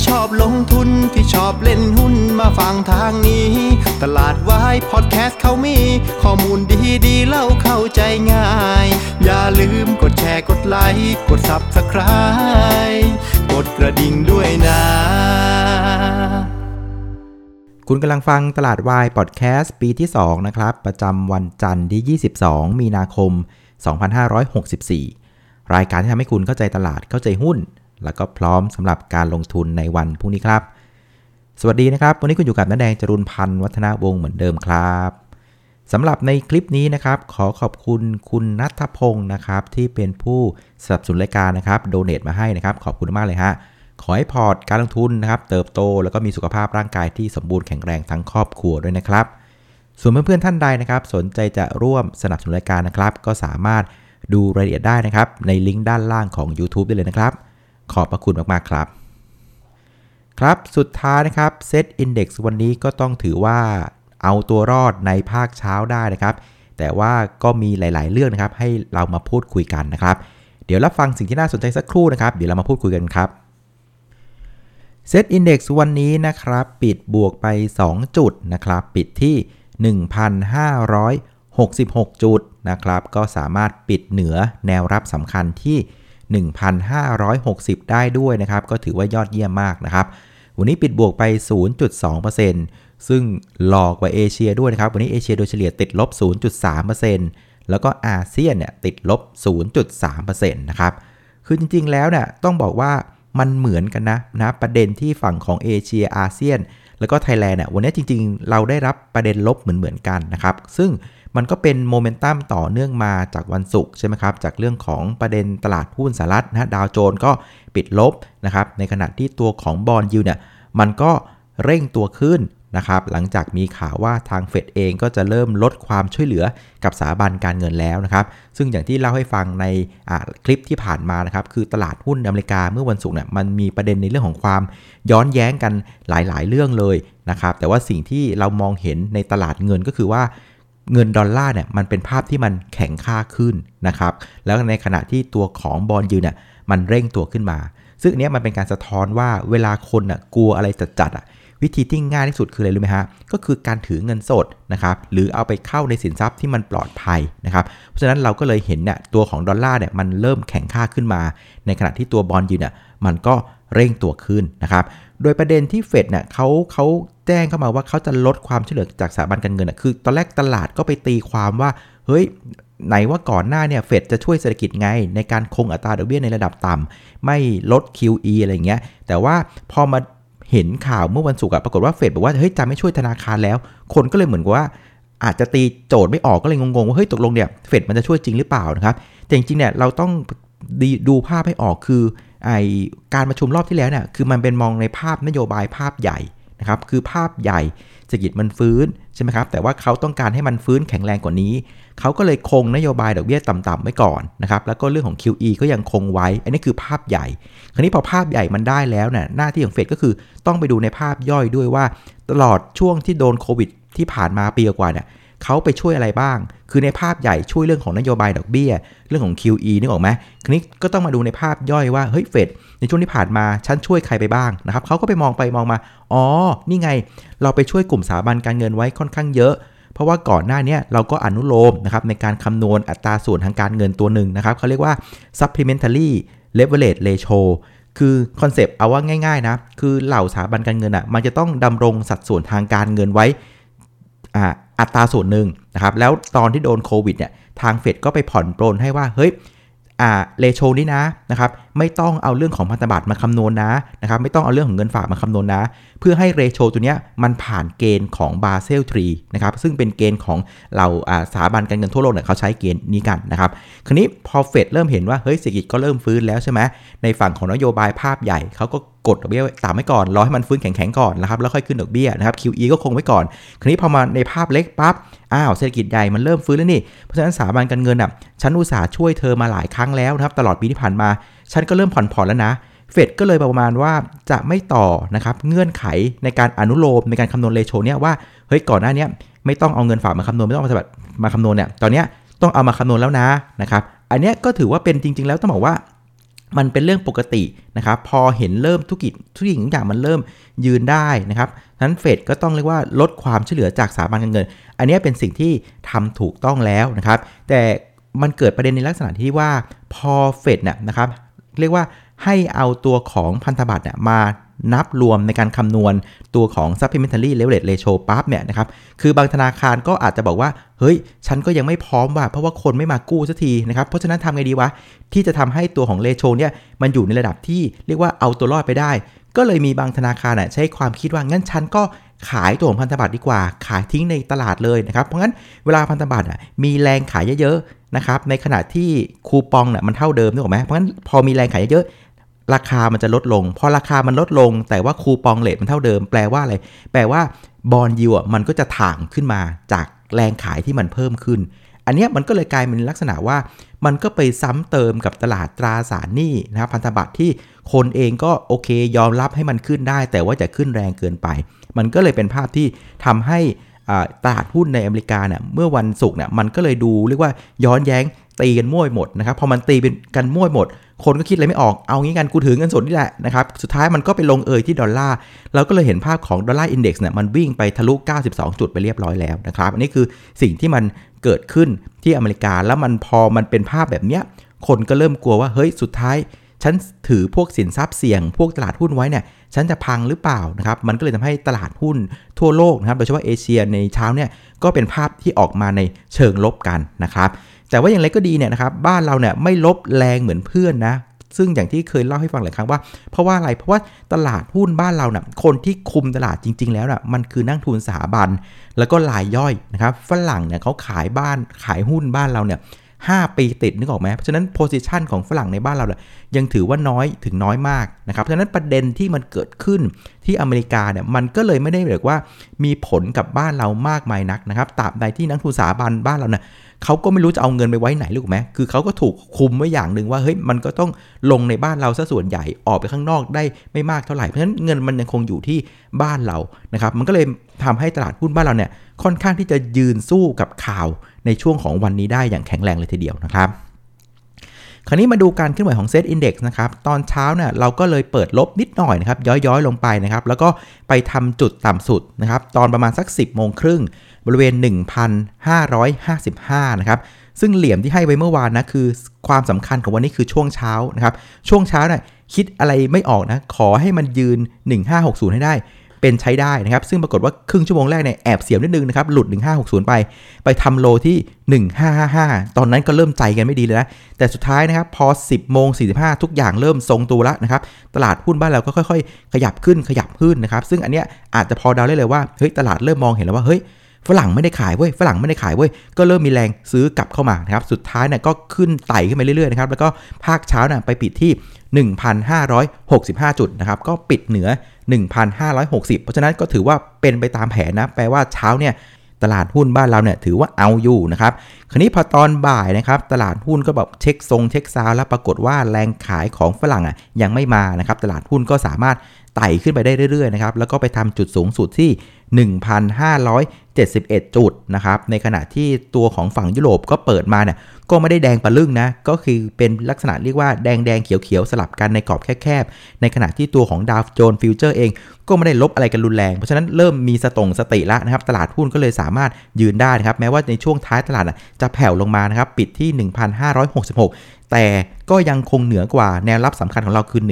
ที่ชอบลงทุนที่ชอบเล่นหุ้นมาฟังทางนี้ ตลาดวายพอดแคสต์เขามี ข้อมูลดีดีๆเล่าเข้าใจง่าย อย่าลืมกดแชร์กดไลค์กด Subscribe กดกระดิ่งด้วยนะ คุณกำลังฟังตลาดวายพอดแคสต์ปีที่ 2 นะครับ ประจำวันจันทร์ที่ 22 มีนาคม 2564 รายการที่ทำให้คุณเข้าใจตลาดเข้าใจหุ้น แล้วก็พร้อมสำหรับการลงทุนในวันพรุ่งนี้ครับ สวัสดีนะครับ วันนี้คุณอยู่กับน้าแดงจรุนพันธ์วัฒนาวงศ์เหมือนเดิมครับสำหรับในคลิปนี้นะครับ ขอขอบคุณคุณนัทพงศ์นะครับ ที่เป็นผู้สนับสนุนรายการนะครับโดเน a t มาให้นะครับ ขอบคุณมากเลยฮะขอให้พอร์ตการลงทุนนะครับ เติบโตแล้วก็มีสุขภาพร่างกายที่สมบูรณ์แข็งแรงทั้งครอบครัวด้วยนะครับ ส่วนเพื่อนๆท่านใดนะครับ สนใจจะร่วมสนับสนุนรายการนะครับ ก็สามารถดูรายละเอียดได้นะครับ ในลิงก์ด้านล่างของ YouTube ได้เลยนะครับ ขอบพระคุณมากๆครับ ครับสุดท้ายนะครับเซตอินดี x วันนี้ก็ต้องถือว่าเอาตัวรอดในภาคเช้าได้นะครับ แต่ว่าก็มีหลาย ๆ เรื่องนะครับ ให้เรามาพูดคุยกันนะครับ เดี๋ยวรับฟังสิ่งที่น่าสนใจสักครู่นะครับ เดี๋ยวเรามาพูดคุยกันครับเซตอินดี x วันนี้นะครับ ปิดบวกไป 2 จุดนะครับ ปิดที่ 1,566 จุดนะครับ ก็สามารถปิดเหนือแนวรับสำคัญที่ 1,560 ได้ด้วยนะครับ ก็ถือว่ายอดเยี่ยมมากนะครับ วันนี้ปิดบวกไป 0.2%ซึ่งหลอกกว่าเอเชียด้วยนะครับ วันนี้เอเชียโดยเฉลี่ยติดลบ 0.3%แล้วก็อาเซียนเนี่ยติดลบ 0.3%นะครับ คือจริงๆ แล้วเนี่ยต้องบอกว่ามันเหมือนกันนะนะประเด็นที่ฝั่งของเอเชียอาเซียน แล้วก็ไทยแลนด์เนี่ยวันนี้จริงๆ เราได้รับประเด็นลบเหมือนๆกันนะครับ ซึ่ง มันก็เป็นโมเมนตัมต่อเนื่องมาจากวันศุกร์ใช่ไหมครับ จากเรื่องของประเด็นตลาดหุ้นสหรัฐนะดาวโจนส์ก็ปิดลบนะครับ ในขณะที่ตัวของ bond yield เนี่ยมันก็เร่งตัวขึ้นนะครับ หลังจากมีข่าวว่าทางเฟดเองก็จะเริ่มลดความช่วยเหลือกับสถาบันการเงินแล้วนะครับ ซึ่งอย่างที่เล่าให้ฟังในคลิปที่ผ่านมานะครับ คือตลาดหุ้นอเมริกาเมื่อวันศุกร์เนี่ยมันมีประเด็นในเรื่องของความย้อนแย้งกันหลายๆ เรื่องเลยนะครับ แต่ว่าสิ่งที่เรามองเห็นในตลาดเงินก็คือว่า เงินดอลลาร์เนี่ยมันเป็นภาพที่มันแข็งค่าขึ้นนะครับแล้วในขณะที่ตัวของบอลยูเนี่ยมันเร่งตัวขึ้นมา ซึ่งเนี้ยมันเป็นการสะท้อนว่าเวลาคนอะกลัวอะไรจัดๆอะวิธีที่ง่ายที่สุดคืออะไรรู้ไหมฮะ ก็คือการถือเงินสดนะครับ หรือเอาไปเข้าในสินทรัพย์ที่มันปลอดภัยนะครับ เพราะฉะนั้นเราก็เลยเห็นเนี่ยตัวของดอลลาร์เนี่ยมันเริ่มแข็งค่าขึ้นมา ในขณะที่ตัวบอลยูเนี่ยมันก็เร่งตัวขึ้นนะครับ โดยประเด็นที่เฟดเนี่ยเขาเขา แจ้งเข้ามาว่าเขาจะลดความช่วยเหลือจากสถาบันการเงินอะคือ ตอนแรกตลาดก็ไปตีความว่า เฮ้ยไหนว่าก่อนหน้าเนี่ยเฟดจะช่วยเศรษฐกิจไง ในการคงอัตราดอกเบี้ยในระดับต่ำไม่ลด QE อะไรเงี้ย แต่ว่าพอมาเห็นข่าวเมื่อวันศุกร์ปรากฏว่าเฟดบอกว่าเฮ้ยจะไม่ช่วยธนาคารแล้ว คนก็เลยเหมือนกับว่า อาจจะตีโจทย์ไม่ออกก็เลยงงๆว่าเฮ้ยตกลงเนี่ยเฟดมันจะช่วยจริงหรือเปล่านะครับแต่จริงๆเนี่ยเราต้องดูภาพให้ออกคือไอการประชุมรอบที่แล้วเนี่ยคือมันเป็นมองในภาพนโยบายภาพใหญ่ นะครับคือภาพใหญ่เศรษฐกิจมันฟื้นใช่ไหมครับแต่ว่าเขาต้องการให้มันฟื้นแข็งแรงกว่านี้ เขาก็เลยคงนโยบายดอกเบี้ยต่ำๆไว้ก่อนนะครับแล้วก็เรื่องของ QE ก็ยังคงไว้ อันนี้คือภาพใหญ่ คราวนี้พอภาพใหญ่มันได้แล้วเนี่ยหน้าที่ของเฟดก็คือต้องไปดูในภาพย่อยด้วยว่า ตลอดช่วงที่โดนโควิดที่ผ่านมาปีกว่าเนี่ย เขาไปช่วยอะไรบ้าง คือในภาพใหญ่ช่วยเรื่องของนโยบายดอกเบี้ย เรื่องของ QE นึกออกไหมคราวนี้ก็ต้องมาดูในภาพย่อยว่า เฮ้ยเฟดในช่วงที่ผ่านมาฉันช่วยใครไปบ้างนะครับเขาก็ไปมองไปมองมา อ๋อ นี่ไง เราไปช่วยกลุ่มสถาบันการเงินไว้ค่อนข้างเยอะ เพราะว่าก่อนหน้านี้เราก็อนุโลมนะครับในการคำนวณอัตราส่วนทางการเงินตัวหนึ่งนะครับเขาเรียกว่า supplementary leverage ratio คือคอนเซปต์เอาว่าง่ายๆนะ คือเหล่าสถาบันการเงินอะมันจะต้องดำรงสัดส่วนทางการเงินไว้อั อัตราส่วนหนึ่งนะครับแล้วตอนที่โดนโควิดเนี่ยทางเฟดก็ไปผ่อนปลนให้ว่าเฮ้ยอ่าเลโชนี้นะนะครับไม่ต้องเอาเรื่องของพันธบัตรมาคำนวณนะนะครับไม่ต้องเอาเรื่องของเงินฝากมาคำนวณนะ เพื่อให้เรโชตัวนี้มันผ่านเกณฑ์ของบาเซล3นะครับซึ่งเป็นเกณฑ์ของเราสถาบันการเงินทั่วโลกเนี่ยเขาใช้เกณฑ์นี้กันนะครับคราวนี้พอเฟดเริ่มเห็นว่าเฮ้ยเศรษฐกิจก็เริ่มฟื้นแล้วใช่ไหมในฝั่งของนโยบายภาพใหญ่เขาก็กดดอกเบี้ยตามไว้ก่อนรอให้มันฟื้นแข็งๆก่อนนะครับแล้วค่อยขึ้นดอกเบี้ยนะครับ QE ก็คงไว้ก่อน คราวนี้พอมาในภาพเล็กปั๊บอ้าวเศรษฐกิจใหญ่มันเริ่มฟื้นแล้วนี่เพราะฉะนั้นสถาบันการเงินอะฉันอุตส่าห์ช่วยเธอมาหลายครั้งแล้วนะครับตลอดปีที่ผ่านมา ฉันก็เริ่มผ่อนผ่อนแล้วนะ เฟดก็เลยประมาณว่าจะไม่ต่อนะครับเงื่อนไขในการอนุโลมในการคำนวณเลโชเนี่ยว่าเฮ้ยก่อนหน้านี้ไม่ต้องเอาเงินฝากมาคำนวณไม่ต้องมาบัตมาคำนวณเนี่ยตอนนี้ต้องเอามาคำนวณแล้วนะนะครับอันนี้ก็ถือว่าเป็นจริง ๆ แล้วต้องบอกว่ามันเป็นเรื่องปกตินะครับพอเห็นเริ่มธุรกิจทุกอย่างทุกอย่างมันเริ่มยืนได้นะครับนั้นเฟดก็ต้องเรียกว่าลดความช่วยเหลือจากสถาบันการเงิน อันนี้เป็นสิ่งที่ทำถูกต้องแล้วนะครับ แต่มันเกิดประเด็นในลักษณะที่ว่าพอเฟดเนี่ยนะครับ เรียกว่าให้เอาตัวของพันธบัตรเนี่ยมานับรวมในการคำนวณตัวของ supplementary leverage ratio ปั๊บเนี่ยนะครับ คือบางธนาคารก็อาจจะบอกว่า เฮ้ย ฉันก็ยังไม่พร้อมว่ะ เพราะว่าคนไม่มากู้สักทีนะครับ เพราะฉะนั้นทำไงดีวะ ที่จะทำให้ตัวของ ratio เนี่ยมันอยู่ในระดับที่เรียกว่าเอาตัวรอดไปได้ ก็เลยมีบางธนาคารใช้ความคิดว่างั้นฉันก็ ขายตัวของพันธบัตรดีกว่า ขายทิ้งในตลาดเลยนะครับ เพราะงั้นเวลาพันธบัตรมีแรงขายเยอะๆนะครับ ในขณะที่คูปองเนี่ยมันเท่าเดิมนึกไหมเพราะงั้นพอมีแรงขายเยอะราคามันจะลดลง พอราคามันลดลง แต่ว่าคูปองเลทมันเท่าเดิม แปลว่าอะไร แปลว่าบอลยูอะมันก็จะถ่างขึ้นมาจากแรงขายที่มันเพิ่มขึ้น อันนี้มันก็เลยกลายเป็นลักษณะว่า มันก็ไปซ้ำเติมกับตลาดตราสารหนี้นะครับพันธบัตรที่คนเองก็โอเค ยอมรับให้มันขึ้นได้ แต่ว่าจะขึ้นแรงเกินไป มันก็เลยเป็นภาพที่ทำให้ตลาดหุ้นในอเมริกาเนี่ยเมื่อวันศุกร์เนี่ยมันก็เลยดูเรียกว่าย้อนแย้งตีกันมั่วหมดนะครับพอมันตีเป็นกันมั่วหมด คนก็คิดอะไรไม่ออกเอางี้กันกูถือเงินสดนี่แหละนะครับสุดท้ายมันก็ไปลงเอยที่ดอลลาร์เราก็เลยเห็นภาพของดอลลาร์อินเด็กซ์เนี่ยมันวิ่งไปทะลุ 92 จุดไปเรียบร้อยแล้วนะครับอันนี้คือสิ่งที่มันเกิดขึ้นที่อเมริกาแล้วมันพอมันเป็นภาพแบบเนี้ยคนก็เริ่มกลัวว่าเฮ้ยสุดท้ายฉันถือพวกสินทรัพย์เสี่ยง พวกตลาดหุ้นไว้เนี่ย ฉันจะพังหรือเปล่านะครับมันก็เลยทำให้ตลาดหุ้นทั่วโลกนะครับโดยเฉพาะเอเชียในเช้าเนี่ยก็เป็นภาพที่ออกมาในเชิงลบกันนะครับแต่ว่าอย่างไรก็ดีเนี่ยนะครับบ้านเราเนี่ยไม่ลบแรงเหมือนเพื่อนนะซึ่งอย่างที่เคยเล่าให้ฟังหลายครั้งว่า เพราะว่าอะไรเพราะว่าตลาดหุ้นบ้านเราเนี่ยคนที่คุมตลาดจริง ๆ แล้วน่ะมันคือนักทุนสถาบัน แล้วก็รายย่อยนะครับฝรั่งเนี่ยเขาขายบ้านขายหุ้นบ้านเราเนี่ย 5 ปีติดนึกออกไหมเพราะฉะนั้นโพสิชันของฝรั่งในบ้านเราเนี่ยยังถือว่าน้อยถึงน้อยมากนะครับเพราะฉะนั้นประเด็นที่มันเกิดขึ้นที่อเมริกาเนี่ยมันก็เลยไม่ได้เรียกว่ามีผลกับบ้านเรามากมายนักนะครับตราบใดที่นักทุนสถาบันบ้านเราเนี่ย เขาก็ไม่รู้จะเอาเงินไปไว้ไหนลูกไหมคือเขาก็ถูกคุมไว้อย่างหนึ่งว่าเฮ้ยมันก็ต้องลงในบ้านเราซะส่วนใหญ่ออกไปข้างนอกได้ไม่มากเท่าไหร่เพราะฉะนั้นเงินมันยังคงอยู่ที่บ้านเรานะครับมันก็เลยทำให้ตลาดหุ้นบ้านเราเนี่ยค่อนข้างที่จะยืนสู้กับข่าวในช่วงของวันนี้ได้อย่างแข็งแรงเลยทีเดียวนะครับ คราวนี้มาดูการเคลื่อนไหวของเซตอินดี x นะครับตอนเช้าเนี่ยเราก็เลยเปิดลบนิดหน่อยนะครับย้อยๆลงไปนะครับแล้วก็ไปทำจุดต่ำสุดนะครับตอนประมาณสัก 10โมงครึ่งบริเวณ 1,555 นะครับซึ่งเหลี่ยมที่ให้ไว้เมื่อวานนะคือความสำคัญของวันนี้คือช่วงเช้านะครับช่วงเช้าเนี่ยคิดอะไรไม่ออกนะขอให้มันยืน 1560 ให้ได้ เป็นใช้ได้นะครับ ซึ่งปรากฏว่าครึ่งชั่วโมงแรกเนี่ยแอบเสียบนิดนึงนะครับ หลุด 1560 ไป ไปทำโลที่ 1555 ตอนนั้นก็เริ่มใจกันไม่ดีเลยนะ แต่สุดท้ายนะครับ พอ 10โมง45 ทุกอย่างเริ่มทรงตัวแล้วนะครับ ตลาดหุ้นบ้านเราก็ค่อยๆ ขยับขึ้นขยับขึ้นนะครับ ซึ่งอันเนี้ยอาจจะพอเดาได้เลยว่าเฮ้ยตลาดเริ่มมองเห็นแล้วว่าเฮ้ยฝรั่งไม่ได้ขายเว้ย ฝรั่งไม่ได้ขายเว้ย ก็เริ่มมีแรงซื้อกลับเข้ามานะครับ สุดท้ายเนี่ยก็ขึ้นไต่ขึ้นไปเรื่อยๆนะครับ แล้วก็ภาคเช้าน่ยไปปิดที่ 1,565 จุดนะครับ ก็ปิดเหนือ 1,560 เพราะฉะนั้นก็ถือว่าเป็นไปตามแผนนะ แปลว่าเช้าเนี่ยตลาดหุ้นบ้านเราเนี่ยถือว่าเอาอยู่นะครับ คราวนี้พอตอนบ่ายนะครับ ตลาดหุ้นก็แบบเช็คทรงเช็คซาวแล้วปรากฏว่าแรงขายของฝรั่งอะยังไม่มานะครับ ตลาดหุ้นก็สามารถไต่ขึ้นไปได้เรื่อยๆนะครับ แล้วก็ไปทำจุดสูงสุดที่ 71 จุดนะครับ ในขณะที่ตัวของฝั่งยุโรปก็เปิดมาเนี่ยก็ไม่ได้แดงปะลึ่งนะ ก็คือเป็นลักษณะเรียกว่าแดงแดงเขียวเขียวสลับกันในกรอบแคบๆ ในขณะที่ตัวของดาวโจนฟิวเจอร์เองก็ไม่ได้ลบอะไรกันรุนแรง เพราะฉะนั้นเริ่มมีสตงสติละนะครับ ตลาดหุ้นก็เลยสามารถยืนได้นะครับ แม้ว่าในช่วงท้ายตลาดจะแผ่วลงมานะครับ ปิดที่ 1,566 แต่ก็ยังคงเหนือกว่าแนวรับสำคัญของเราคือ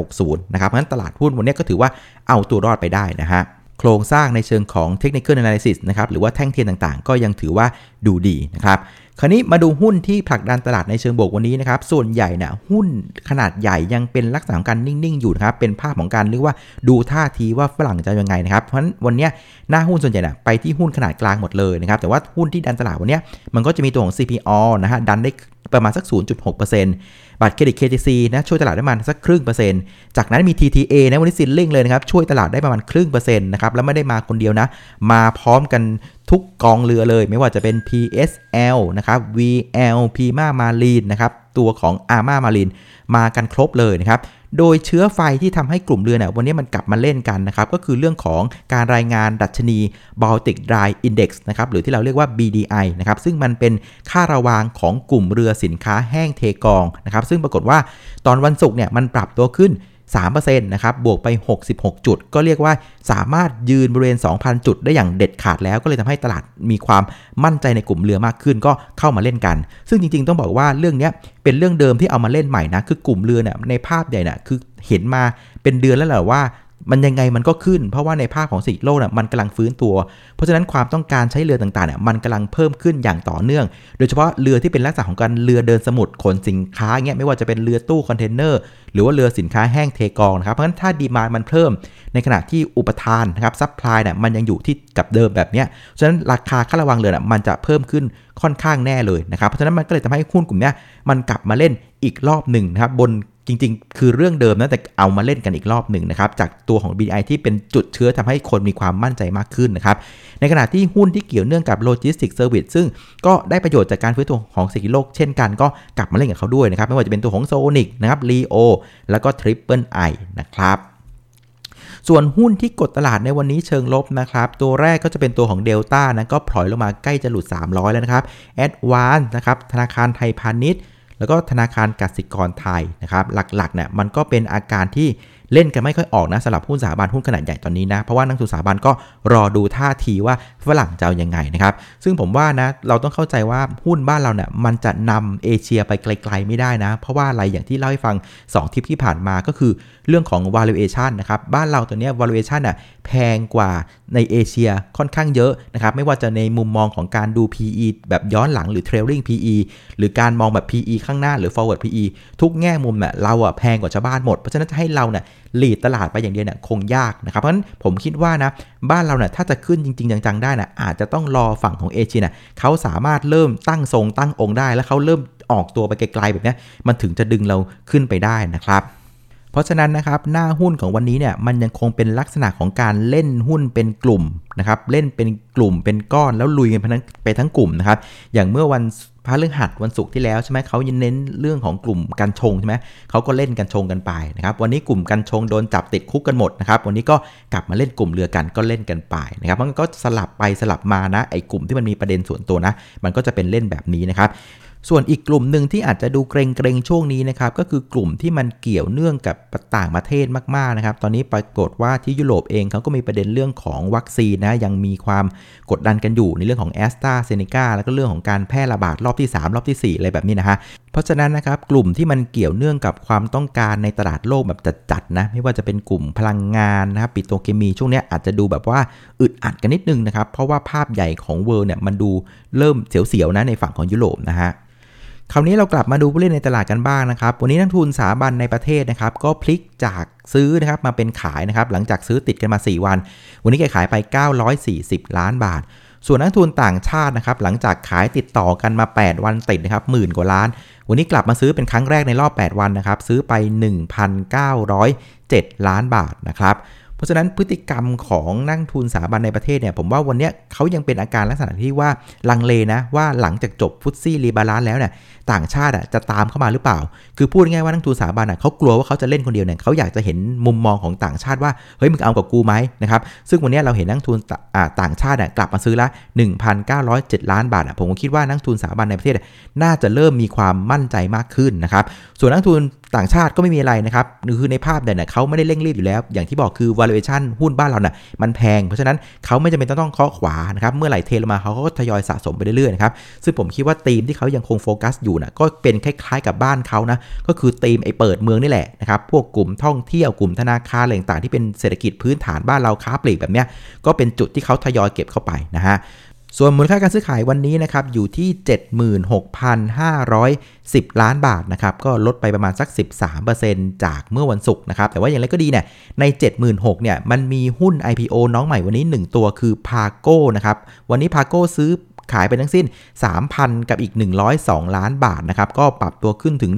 1560 นะครับเพราะฉะนั้นตลาดหุ้นวันนี้ก็ถือว่าเอาตัวรอดไปได้นะฮะ โครงสร้างในเชิงของ Technical Analysis นะครับหรือว่าแท่งเทียนต่างๆ ก็ยังถือว่าดูดีนะครับคราวนี้มาดูหุ้นที่ผลักดันตลาดในเชิงบวกวันนี้นะครับส่วนใหญ่นะหุ้นขนาดใหญ่ยังเป็นลักษณะของการนิ่ง ๆ อยู่นะครับเป็นภาพของการเรียกว่าดูท่าทีว่าฝรั่งจะยังไงนะครับเพราะฉะนั้นวันนี้หน้าหุ้นส่วนใหญ่นะไปที่หุ้นขนาดกลางหมดเลยนะครับแต่ว่าหุ้นที่ดันตลาดวันนี้มันก็จะมีตัวของ CPO นะฮะดันได้ ประมาณสัก 0.6%บัตรเครดิต KTC นะช่วยตลาดได้ประมาณสักครึ่งเปอร์เซ็นต์จากนั้นมี TTA นะวันนี้ซิลลิงเลยนะครับช่วยตลาดได้ประมาณครึ่งเปอร์เซ็นต์นะครับแล้วไม่ได้มาคนเดียวนะ มาพร้อมกัน ทุกกองเรือเลย ไม่ว่าจะเป็น PSL นะครับ VL p m a Marine นะครับตัวของ Arma Marine มากันครบเลยนะครับโดยเชื้อไฟที่ทำให้กลุ่มเรือเนี่ยวันนี้มันกลับมาเล่นกันนะครับ ก็คือเรื่องของการรายงานดัชนี Baltic Dry Index นะครับหรือที่เราเรียกว่า BDI นะครับซึ่งมันเป็นค่าระวางของกลุ่มเรือสินค้าแห้งเทกองนะครับซึ่งปรากฏว่าตอนวันศุกร์เนี่ยมันปรับตัวขึ้น 3%นะครับ บวกไป 66 จุด ก็เรียกว่าสามารถยืนบริเวณ 2,000 จุดได้อย่างเด็ดขาดแล้ว ก็เลยทำให้ตลาดมีความมั่นใจในกลุ่มเรือมากขึ้น ก็เข้ามาเล่นกัน ซึ่งจริงๆ ต้องบอกว่าเรื่องนี้เป็นเรื่องเดิมที่เอามาเล่นใหม่นะ คือกลุ่มเรือเนี่ยในภาพใหญ่น่ะคือเห็นมาเป็นเดือนแล้วแหละว่า มันยังไงมันก็ขึ้น เพราะว่าในภาคของเศรษฐกิจโลกน่ะมันกำลังฟื้นตัว เพราะฉะนั้นความต้องการใช้เรือต่างๆเนี่ยมันกำลังเพิ่มขึ้นอย่างต่อเนื่อง โดยเฉพาะเรือที่เป็นลักษณะของการเรือเดินสมุทรขนสินค้าเงี้ยไม่ว่าจะเป็นเรือตู้คอนเทนเนอร์หรือว่าเรือสินค้าแห้งเทกองนะครับเพราะฉะนั้นถ้า demand มันเพิ่ม ในขณะที่อุปทานนะครับ supply เนี่ยมันยังอยู่ที่กับเดิมแบบเนี้ยฉะนั้นราคาค่าระวางเรือน่ะมันจะเพิ่มขึ้นค่อนข้างแน่เลยนะครับเพราะฉะนั้นมันก็เลยทำให้หุ้นกลุ่มนี้มันกลับมาเล่นอีกรอบหนึ่งนะครับบน จริงๆ คือเรื่องเดิมนะแต่เอามาเล่นกันอีกรอบหนึ่งนะครับจากตัวของ BDI ที่เป็นจุดเชื้อทำให้คนมีความมั่นใจมากขึ้นนะครับในขณะที่หุ้นที่เกี่ยวเนื่องกับ logistics service ซึ่งก็ได้ประโยชน์จากการฟื้นตัวของเศรษฐกิจโลกเช่นกันก็กลับมาเล่นกับเขาด้วยนะครับไม่ว่าจะเป็นตัวของโซนิกนะครับลีโอแล้วก็ทริปเปิลไอนะครับส่วนหุ้นที่กดตลาดในวันนี้เชิงลบนะครับ ตัวแรกก็จะเป็นตัวของเดลต้านะก็พลอยลงมาใกล้จะหลุด 300 แล้วนะครับแอดวานนะครับ ธนาคารไทยพาณิชย์ แล้วก็ธนาคารกสิกรไทยนะครับหลักๆเนี่ยมันก็เป็นอาการที่ เล่นกันไม่ค่อยออกนะสำหรับหุ้นสถาบันหุ้นขนาดใหญ่ตอนนี้นะ เพราะว่านักทุนสถาบันก็รอดูท่าทีว่าฝรั่งจะเอายังไงนะครับ ซึ่งผมว่านะเราต้องเข้าใจว่าหุ้นบ้านเราเนี่ยมันจะนำเอเชียไปไกล ๆ ไม่ได้นะ เพราะว่าอะไรอย่างที่เล่าให้ฟัง 2 ทิปที่ผ่านมาก็คือเรื่องของ valuation นะครับบ้านเราตัวเนี้ย valuation น่ะแพงกว่าในเอเชียค่อนข้างเยอะนะครับไม่ว่าจะในมุมมองของการดู PE แบบย้อนหลังหรือ trailing PE หรือการมองแบบ PE ข้างหน้าหรือ forward PE ทุกแง่มุมเนี่ยเราอะแพงกว่าชาวบ้านหมดเพราะฉะนั้นจะให้เราเนี่ย หลีดตลาดไปอย่างเดียวเนี่ยคงยากนะครับ เพราะฉะนั้นผมคิดว่านะบ้านเราเนี่ยถ้าจะขึ้นจริง ๆ จังๆได้นะอาจจะต้องรอฝั่งของเอเชียนะเขาสามารถเริ่มตั้งทรงตั้งองค์ได้ แล้วเขาเริ่มออกตัวไปไกลๆแบบนี้มันถึงจะดึงเราขึ้นไปได้นะครับ เพราะฉะนั้นนะครับหน้าหุ้นของวันนี้เนี่ยมันยังคงเป็นลักษณะของการเล่นหุ้นเป็นกลุ่มนะครับเล่นเป็นกลุ่มเป็นก้อนแล้วลุยกันไปทั้งไปทั้งกลุ่มนะครับอย่างเมื่อวันพฤหัสวันศุกร์ที่แล้วใช่ไหมเขายังเน้นเรื่องของกลุ่มกันชงใช่ไหมเขาก็เล่นกันชงกันไปนะครับวันนี้กลุ่มกันชงโดนจับติดคุกกันหมดนะครับวันนี้ก็กลับมาเล่นกลุ่มเรือกันก็เล่นกันไปนะครับมันก็สลับไปสลับมานะไอ้กลุ่มที่มันมีประเด็นส่วนตัวนะ มันก็จะเป็นเล่นแบบนี้นะครับ ส่วนอีกกลุ่มหนึ่งที่อาจจะดูเกร็งเกร็งช่วงนี้นะครับก็คือกลุ่มที่มันเกี่ยวเนื่องกับต่างประเทศมากๆนะครับ ตอนนี้ปรากฏว่าที่ยุโรปเองเขาก็มีประเด็นเรื่องของวัคซีนนะยังมีความกดดันกันอยู่ในเรื่องของแอสตราเซเนกาแล้วก็เรื่องของการแพร่ระบาดรอบที่ 3 รอบที่ 4 อะไรแบบนี้นะฮะเพราะฉะนั้นนะครับกลุ่มที่มันเกี่ยวเนื่องกับความต้องการในตลาดโลกแบบจัดๆนะไม่ว่าจะเป็นกลุ่มพลังงานนะครับปิโตรเคมีช่วงนี้อาจจะดูแบบว่าอึดอัดกันนิดนึงนะครับเพราะว่าภาพใหญ่ของ world เนี่ยมันดูเริ่มเสียวๆนะในฝั่งของยุโรปนะฮะ คราวนี้เรากลับมาดูผู้เล่นในตลาดกันบ้างนะครับ วันนี้นักทุนสถาบันในประเทศนะครับ ก็พลิกจากซื้อนะครับมาเป็นขายนะครับ หลังจากซื้อติดกันมา 4 วัน วันนี้แกขายไป 940 ล้านบาท ส่วนนักทุนต่างชาตินะครับ หลังจากขายติดต่อกันมา 8 วันติดนะครับหมื่นกว่าล้าน วันนี้กลับมาซื้อเป็นครั้งแรกในรอบ 8 วันนะครับ ซื้อไป 1,907 ล้านบาทนะครับ เพราะฉะนั้นพฤติกรรมของนักทุนสถาบันในประเทศเนี่ยผมว่าวันนี้เขายังเป็นอาการลักษณะที่ว่าลังเลนะว่าหลังจากจบฟุตซี่รีบาลานแล้วเนี่ยต่างชาติจะตามเข้ามาหรือเปล่า คือพูดง่ายว่านักทุนสถาบันเขากลัวว่าเขาจะเล่นคนเดียวเนี่ยเขาอยากจะเห็นมุมมองของต่างชาติว่าเฮ้ยมึงเอากับกูไหมนะครับซึ่งวันนี้เราเห็นนักทุนต่างชาติกลับมาซื้อละ 1,907 ล้านบาทผมคิดว่านักทุนสถาบันในประเทศน่าจะเริ่มมีความมั่นใจมากขึ้นนะครับส่วนนักทุนต่างชาติก็ไม่มีอะไรนะครับคือในภาพเนี่ยเขาไม่ได้เร่งรีบอยู่แล้ว อย่างที่บอกคือ valuation หุ้นบ้านเราเนี่ยมันแพง เพราะฉะนั้นเขาไม่จำเป็นต้องเคาะขวานะครับ เมื่อไหร่เทลงมาเขาก็ทยอยสะสมไปเรื่อยๆนะครับ ซึ่งผมคิดว่าธีมที่เขายังคงโฟกัสอยู่นะก็เป็นคล้ายๆกับบ้านเขานะ ก็คือธีมไอ้เปิดเมืองนี่แหละนะครับ พวกกลุ่มท่องเที่ยวกลุ่มธนาคารอะไรต่างๆที่เป็นเศรษฐกิจพื้นฐานบ้านเราค้าปลีกแบบเนี้ย ก็เป็นจุดที่เขาทยอยเก็บเข้าไปนะฮะ ส่วนมูลค่าการซื้อขายวันนี้นะครับอยู่ที่ 76,510 ล้านบาทนะครับก็ลดไปประมาณสัก 13%จากเมื่อวันศุกร์นะครับแต่ว่าอย่างไรก็ดีเนี่ยใน 76,000เนี่ยมันมีหุ้น IPO น้องใหม่วันนี้ 1 ตัวคือ p a g o นะครับวันนี้ p a g o ซื้อ ขายไปทั้งสิ้น 3,000 กับอีก 102 ล้านบาทนะครับ ก็ปรับตัวขึ้นถึง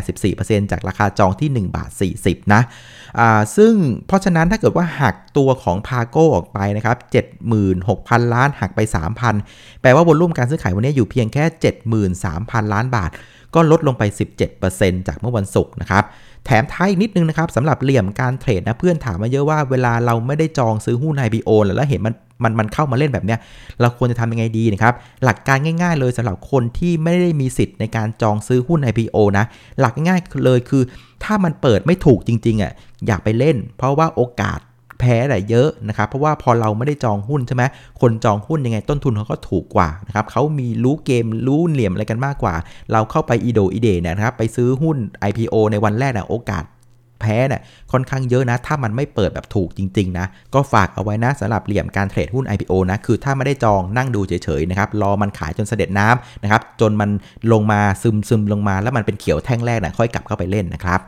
184%จากราคาจองที่ 1 บาท 40 นะซึ่งเพราะฉะนั้นถ้าเกิดว่าหักตัวของพาโก้ออกไปนะครับ 76,000 ล้านหักไป 3,000 แปลว่าบนรุ่มการซื้อขายวันนี้อยู่เพียงแค่ 73,000 ล้านบาท ก็ลดลงไป 17%จากเมื่อวันศุกร์นะครับ แถมท้ายอีกนิดนึงนะครับสำหรับเหลี่ยมการเทรดนะเพื่อนถามมาเยอะว่าเวลาเราไม่ได้จองซื้อหุ้น IPO แล้วเห็นมันมันมันเข้ามาเล่นแบบเนี้ยเราควรจะทำยังไงดีนะครับ หลักการง่ายๆเลยสำหรับคนที่ไม่ได้มีสิทธิ์ในการจองซื้อหุ้น IPO นะ หลักง่ายๆเลยคือ ถ้ามันเปิดไม่ถูกจริงๆอะอย่าไปเล่น เพราะว่าโอกาส พ้แหละเยอะนะครับ เพราะว่าพอเราไม่ได้จองหุ้นใช่ไหมคนจองหุ้นยังไงต้นทุนเขาก็ถูกกว่านะครับเขามีรู้เกมรู้เหลี่ยมอะไรกันมากกว่า เราเข้าไปอีโดอีเด่นะครับไปซื้อหุ้น IPO ในวันแรกนะโอกาสแพ้เนี่ยค่อนข้างเยอะนะ ถ้ามันไม่เปิดแบบถูกจริง ๆ นะ ก็ฝากเอาไว้นะสำหรับเหลี่ยมการเทรดหุ้น IPO นะ คือถ้าไม่ได้จองนั่งดูเฉย ๆ นะครับ รอมันขายจนเสด็จน้ำนะครับ จนมันลงมาซึมซึมลงมาแล้วมันเป็นเขียวแท่งแรกนะค่อยกลับเข้าไปเล่นนะครับ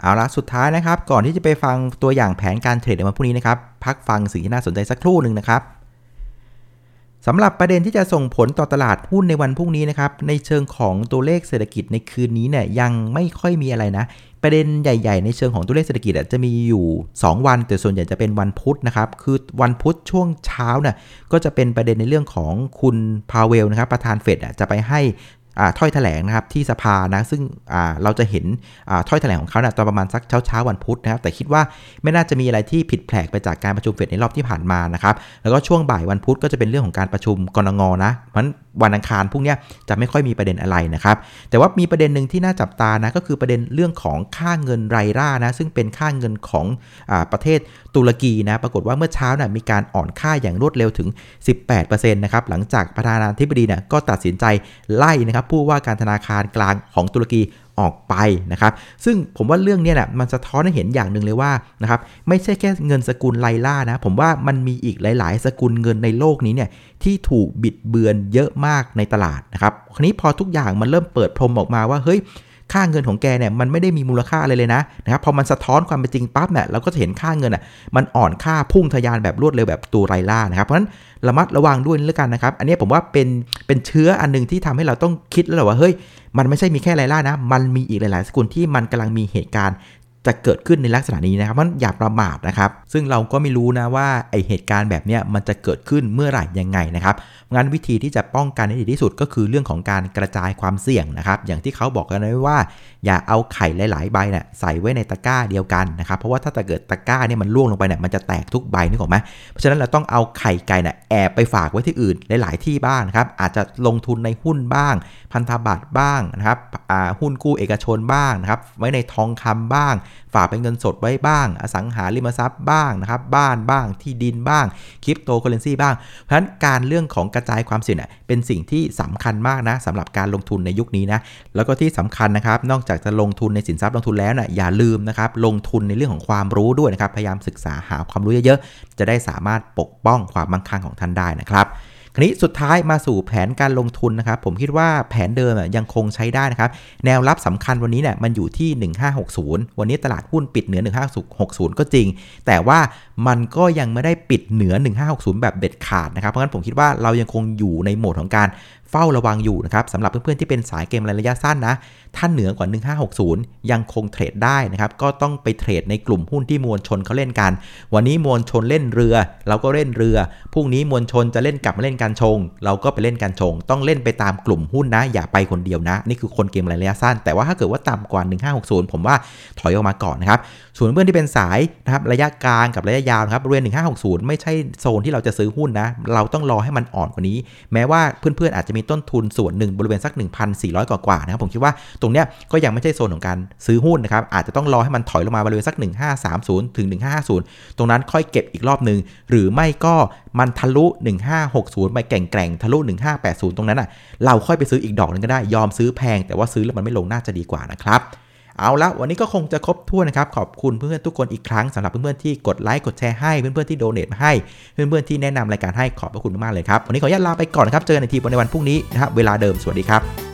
เอาละสุดท้ายนะครับ ก่อนที่จะไปฟังตัวอย่างแผนการเทรดในวันพรุ่งนี้นะครับ พักฟังสิ่งที่น่าสนใจสักครู่หนึ่งนะครับสำหรับประเด็นที่จะส่งผลต่อตลาดหุ้นในวันพรุ่งนี้นะครับ ในเชิงของตัวเลขเศรษฐกิจในคืนนี้เนี่ยยังไม่ค่อยมีอะไรนะ ประเด็นใหญ่ ๆ ในเชิงของตัวเลขเศรษฐกิจจะมีอยู่ 2 วัน แต่ส่วนใหญ่จะเป็นวันพุธนะครับ คือวันพุธช่วงเช้าเนี่ยก็จะเป็นประเด็นในเรื่องของคุณพาเวลนะครับประธานเฟดจะไปให้ ถ้อยแถลงนะครับที่สภานะซึ่งเราจะเห็นถ้อยแถลงของเขานะตอนประมาณสักเช้าเช้าวันพุธนะครับแต่คิดว่าไม่น่าจะมีอะไรที่ผิดแปลกไปจากการประชุมเฟดในรอบที่ผ่านมานะครับแล้วก็ช่วงบ่ายวันพุธก็จะเป็นเรื่องของการประชุมกรงงนะเพราะ วันอังคารพวกนี้จะไม่ค่อยมีประเด็นอะไรนะครับ แต่ว่ามีประเด็นหนึ่งที่น่าจับตานะก็คือประเด็นเรื่องของค่าเงินไรร่านะซึ่งเป็นค่าเงินของอประเทศตุรกีนะปรากฏว่าเมื่อเช้านะมีการอ่อนค่าอย่างรวดเร็วถึง 18%นะครับหลังจากประธานาธิบดีนะก็ตัดสินใจไล่นะครับผู้ว่าการธนาคารกลางของตุรกี ออกไปนะครับ ซึ่งผมว่าเรื่องนี้แหละมันสะท้อนให้เห็นอย่างหนึ่งเลยว่านะครับไม่ใช่แค่เงินสกุลไลล่านะ ผมว่ามันมีอีกหลาย ๆ สกุลเงินในโลกนี้เนี่ยที่ถูกบิดเบือนเยอะมากในตลาดนะครับ คราวนี้พอทุกอย่างมันเริ่มเปิดพรมออกมาว่าเฮ้ย ค่าเงินของแกเนี่ยมันไม่ได้มีมูลค่าอะไรเลยนะนะครับพอมันสะท้อนความเป็นจริงปั๊บเนี่ยเราก็จะเห็นค่าเงินอะมันอ่อนค่าพุ่งทะยานแบบรวดเร็วแบบตัวไรล่านะครับเพราะฉะนั้นระมัดระวังด้วยแล้วกันนะครับ อันนี้ผมว่าเป็นเป็นเชื้ออันนึงที่ทำให้เราต้องคิดแล้วแหละว่าเฮ้ยมันไม่ใช่มีแค่ไรล่านะ มันมีอีกหลาย ๆ สกุลที่มันกำลังมีเหตุการณ์ จะเกิดขึ้นในลักษณะนี้นะครับมันอย่าประมาทนะครับ ซึ่งเราก็ไม่รู้นะว่าไอเหตุการณ์แบบนี้มันจะเกิดขึ้นเมื่อไหร่ยังไงนะครับงั้นวิธีที่จะป้องกันให้ดีที่สุดก็คือเรื่องของการกระจายความเสี่ยงนะครับ อย่างที่เขาบอกกันไว้ว่า อย่าเอาไข่หลาย ๆ ใบเนะ่ยใส่ไว้ในตะกร้าเดียวกันนะครับ เพราะว่าถ้าเกิดตะกร้าเนี่ยมันล่วงลงไปเนี่ยมันจะแตกทุกใบนึกออกไหมเพราะฉะนั้นเราต้องเอาไข่ไก่เนี่ยแอบไปฝากไว้ที่อื่นหลาย ๆ ที่บ้างนะครับ อาจจะลงทุนในหุ้นบ้าง พันธบัตรบ้างนะครับหุ้นกู้เอกชนบ้างนะครับ ไว้ในทองคำบ้างฝากเป็นเงินสดไว้บ้าง อสังหาริมทรัพย์บ้างนะครับ บ้านบ้างที่ดินบ้างคริปโตเคอเรนซีบ้าง เพราะฉะนั้นการเรื่องของกระจายความเสี่ยงเป็นสิ่งที่สำคัญมากนะสำหรับการลงทุนในยุคนี้นะ แล้วก็ที่สำคัญนะครับ นอกจากจะลงทุนในสินทรัพย์ลงทุนแล้วนะอย่าลืมนะครับ ลงทุนในเรื่องของความรู้ด้วยนะครับ พยายามศึกษาหาความรู้เยอะๆ จะได้สามารถปกป้องความมั่งคั่งของท่านได้นะครับ ครนี้สุดท้ายมาสู่แผนการลงทุนนะครับ ผมคิดว่าแผนเดิมยังคงใช้ได้นะครับ แนวรับสำคัญวันนี้เนี่ยมันอยู่ที่ 1560 วันนี้ตลาดหุ้นปิดเหนือ 1560 ก็จริง แต่ว่ามันก็ยังไม่ได้ปิดเหนือ 1560 แบบเด็ดขาดนะครับ เพราะฉะนั้นผมคิดว่าเรายังคงอยู่ในโหมดของการ เฝ้าระวังอยู่นะครับสำหรับเพื่อนๆที่เป็นสายเกมระยะสั้นนะถ้าเหนือกว่า 1560 ยังคงเทรดได้นะครับก็ต้องไปเทรดในกลุ่มหุ้นที่มวลชนเขาเล่นกัน วันนี้มวลชนเล่นเรือ เราก็เล่นเรือพรุ่งนี้มวลชนจะเล่นกลับมาเล่นการชง เราก็ไปเล่นการชง ต้องเล่นไปตามกลุ่มหุ้นนะ อย่าไปคนเดียวนะ นี่คือคนเกมระยะสั้น แต่ว่าถ้าเกิดว่าต่ำกว่า 1560 ผมว่าถอยออกมาก่อนนะครับส่วนเพื่อนที่เป็นสายนะครับระยะกลางกับระยะยาวครับบริเวณ1560 ไม่ใช่โซนที่เราจะซื้อหุ้นนะเราต้องรอให้มันอ่อนกว่านี้ แม้ว่าเพื่อนๆอาจจะมีต้นทุนส่วนหนึ่งบริเวณสัก 1,400 กว่าๆนะครับผมคิดว่าตรงเนี้ยก็ยังไม่ใช่โซนของการซื้อหุ้นนะครับอาจจะต้องรอให้มันถอยลงมาบริเวณสัก 1530 ถึง 1550 ตรงนั้นค่อยเก็บอีกรอบหนึ่งหรือไม่ก็มันทะลุ 1560 ไปแก่งแกร่งทะลุ 1580 ตรงนั้นอะเราค่อยไปซื้ออีกดอกนึงก็ได้ยอมซื้อแพงแต่ว่าซื้อแล้วมันไม่ลงน่าจะดีกว่านะครับ เอาละวันนี้ก็คงจะครบถ้วนนะครับ ขอบคุณเพื่อนๆทุกคนอีกครั้งสำหรับเพื่อนๆที่กดไลค์กดแชร์ให้เพื่อนๆที่โดเนทมาให้เพื่อนๆที่แนะนำรายการให้ขอบพระคุณมากๆเลยครับวันนี้ขออนุญาตลาไปก่อนนะครับเจอกันในทีในวันพรุ่งนี้นะครับเวลาเดิมสวัสดีครับ